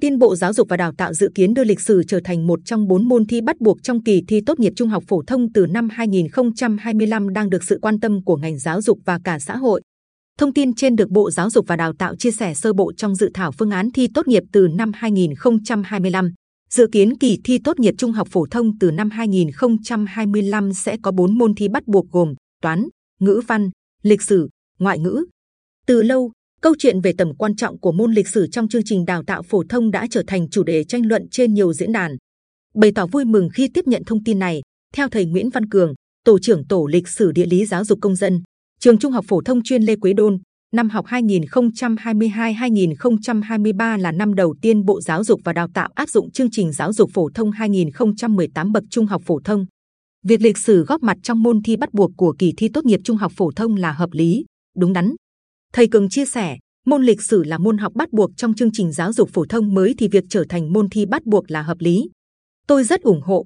tin Bộ Giáo dục và Đào tạo dự kiến đưa lịch sử trở thành một trong bốn môn thi bắt buộc trong kỳ thi tốt nghiệp trung học phổ thông từ năm 2025 đang được sự quan tâm của ngành giáo dục và cả xã hội. Thông tin trên được Bộ Giáo dục và Đào tạo chia sẻ sơ bộ trong dự thảo phương án thi tốt nghiệp từ năm 2025. Dự kiến kỳ thi tốt nghiệp trung học phổ thông từ năm 2025 sẽ có 4 môn thi bắt buộc gồm toán, ngữ văn, lịch sử, ngoại ngữ. Từ lâu, câu chuyện về tầm quan trọng của môn lịch sử trong chương trình đào tạo phổ thông đã trở thành chủ đề tranh luận trên nhiều diễn đàn. Bày tỏ vui mừng khi tiếp nhận thông tin này, theo thầy Nguyễn Văn Cường, tổ trưởng tổ lịch sử địa lý giáo dục công dân, trường Trung học phổ thông chuyên Lê Quế Đôn, năm học 2022-2023 là năm đầu tiên Bộ Giáo dục và Đào tạo áp dụng chương trình giáo dục phổ thông 2018 bậc trung học phổ thông. Việc lịch sử góp mặt trong môn thi bắt buộc của kỳ thi tốt nghiệp trung học phổ thông là hợp lý, đúng đắn. Thầy Cường chia sẻ, môn lịch sử là môn học bắt buộc trong chương trình giáo dục phổ thông mới thì việc trở thành môn thi bắt buộc là hợp lý. Tôi rất ủng hộ.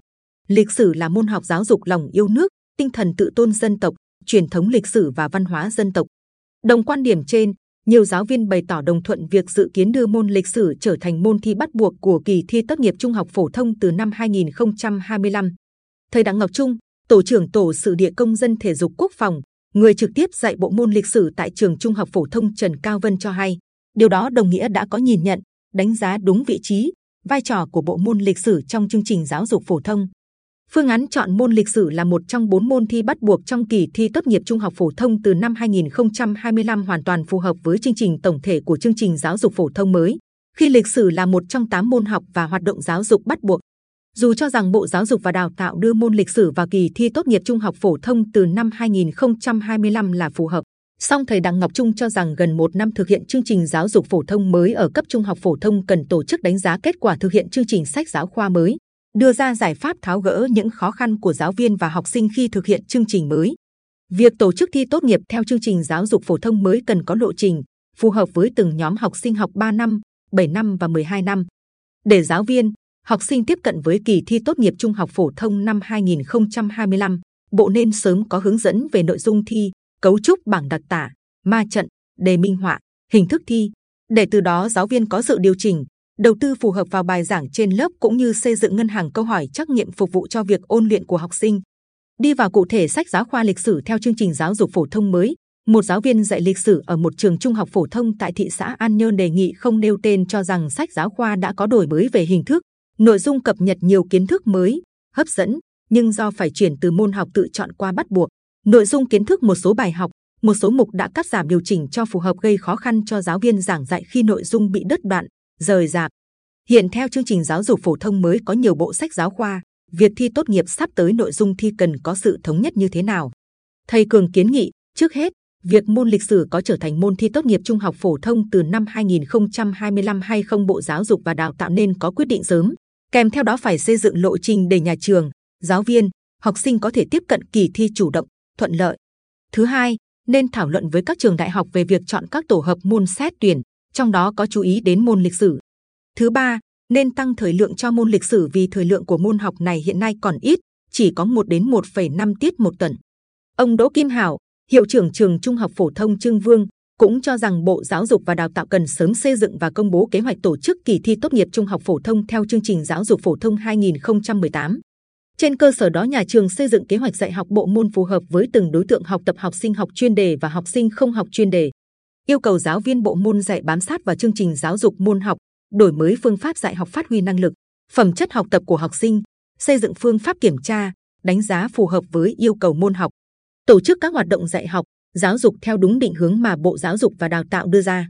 Lịch sử là môn học giáo dục lòng yêu nước, tinh thần tự tôn dân tộc, truyền thống lịch sử và văn hóa dân tộc. Đồng quan điểm trên, nhiều giáo viên bày tỏ đồng thuận việc dự kiến đưa môn lịch sử trở thành môn thi bắt buộc của kỳ thi tốt nghiệp trung học phổ thông từ năm 2025. Thầy Đặng Ngọc Trung, tổ trưởng tổ sự địa công dân thể dục quốc phòng, người trực tiếp dạy bộ môn lịch sử tại trường trung học phổ thông Trần Cao Vân cho hay, điều đó đồng nghĩa đã có nhìn nhận, đánh giá đúng vị trí, vai trò của bộ môn lịch sử trong chương trình giáo dục phổ thông. Phương án chọn môn lịch sử là một trong bốn môn thi bắt buộc trong kỳ thi tốt nghiệp trung học phổ thông từ năm 2025 hoàn toàn phù hợp với chương trình tổng thể của chương trình giáo dục phổ thông mới. Khi lịch sử là một trong tám môn học và hoạt động giáo dục bắt buộc, dù cho rằng Bộ Giáo dục và Đào tạo đưa môn lịch sử vào kỳ thi tốt nghiệp trung học phổ thông từ năm 2025 là phù hợp, song thầy Đặng Ngọc Trung cho rằng gần một năm thực hiện chương trình giáo dục phổ thông mới ở cấp trung học phổ thông cần tổ chức đánh giá kết quả thực hiện chương trình sách giáo khoa mới, đưa ra giải pháp tháo gỡ những khó khăn của giáo viên và học sinh khi thực hiện chương trình mới. Việc tổ chức thi tốt nghiệp theo chương trình giáo dục phổ thông mới cần có lộ trình phù hợp với từng nhóm học sinh học 3 năm, 7 năm và 12 năm. Để giáo viên, học sinh tiếp cận với kỳ thi tốt nghiệp trung học phổ thông năm 2025, Bộ nên sớm có hướng dẫn về nội dung thi, cấu trúc bảng đặc tả, ma trận, đề minh họa, hình thức thi, để từ đó giáo viên có sự điều chỉnh, đầu tư phù hợp vào bài giảng trên lớp cũng như xây dựng ngân hàng câu hỏi trắc nghiệm phục vụ cho việc ôn luyện của học sinh. Đi vào cụ thể sách giáo khoa lịch sử theo chương trình giáo dục phổ thông mới, một giáo viên dạy lịch sử ở một trường trung học phổ thông tại thị xã An Nhơn đề nghị không nêu tên cho rằng sách giáo khoa đã có đổi mới về hình thức, nội dung cập nhật nhiều kiến thức mới, hấp dẫn, nhưng do phải chuyển từ môn học tự chọn qua bắt buộc, nội dung kiến thức một số bài học, một số mục đã cắt giảm điều chỉnh cho phù hợp gây khó khăn cho giáo viên giảng dạy khi nội dung bị đứt đoạn, rời rạc. Hiện theo chương trình giáo dục phổ thông mới có nhiều bộ sách giáo khoa, việc thi tốt nghiệp sắp tới nội dung thi cần có sự thống nhất như thế nào? Thầy Cường kiến nghị trước hết việc môn lịch sử có trở thành môn thi tốt nghiệp trung học phổ thông từ năm 2025 hay không Bộ Giáo dục và Đào tạo nên có quyết định sớm. Kèm theo đó phải xây dựng lộ trình để nhà trường, giáo viên, học sinh có thể tiếp cận kỳ thi chủ động, thuận lợi. Thứ hai, nên thảo luận với các trường đại học về việc chọn các tổ hợp môn xét tuyển, trong đó có chú ý đến môn lịch sử. Thứ ba, nên tăng thời lượng cho môn lịch sử vì thời lượng của môn học này hiện nay còn ít, chỉ có 1 đến 1,5 tiết một tuần. Ông Đỗ Kim Hảo, hiệu trưởng trường Trung học phổ thông Trương Vương, cũng cho rằng Bộ Giáo dục và Đào tạo cần sớm xây dựng và công bố kế hoạch tổ chức kỳ thi tốt nghiệp trung học phổ thông theo chương trình giáo dục phổ thông 2018. Trên cơ sở đó, nhà trường xây dựng kế hoạch dạy học bộ môn phù hợp với từng đối tượng học tập học sinh học chuyên đề và học sinh không học chuyên đề. Yêu cầu giáo viên bộ môn dạy bám sát vào chương trình giáo dục môn học, đổi mới phương pháp dạy học phát huy năng lực, phẩm chất học tập của học sinh, xây dựng phương pháp kiểm tra, đánh giá phù hợp với yêu cầu môn học, tổ chức các hoạt động dạy học, giáo dục theo đúng định hướng mà Bộ Giáo dục và Đào tạo đưa ra.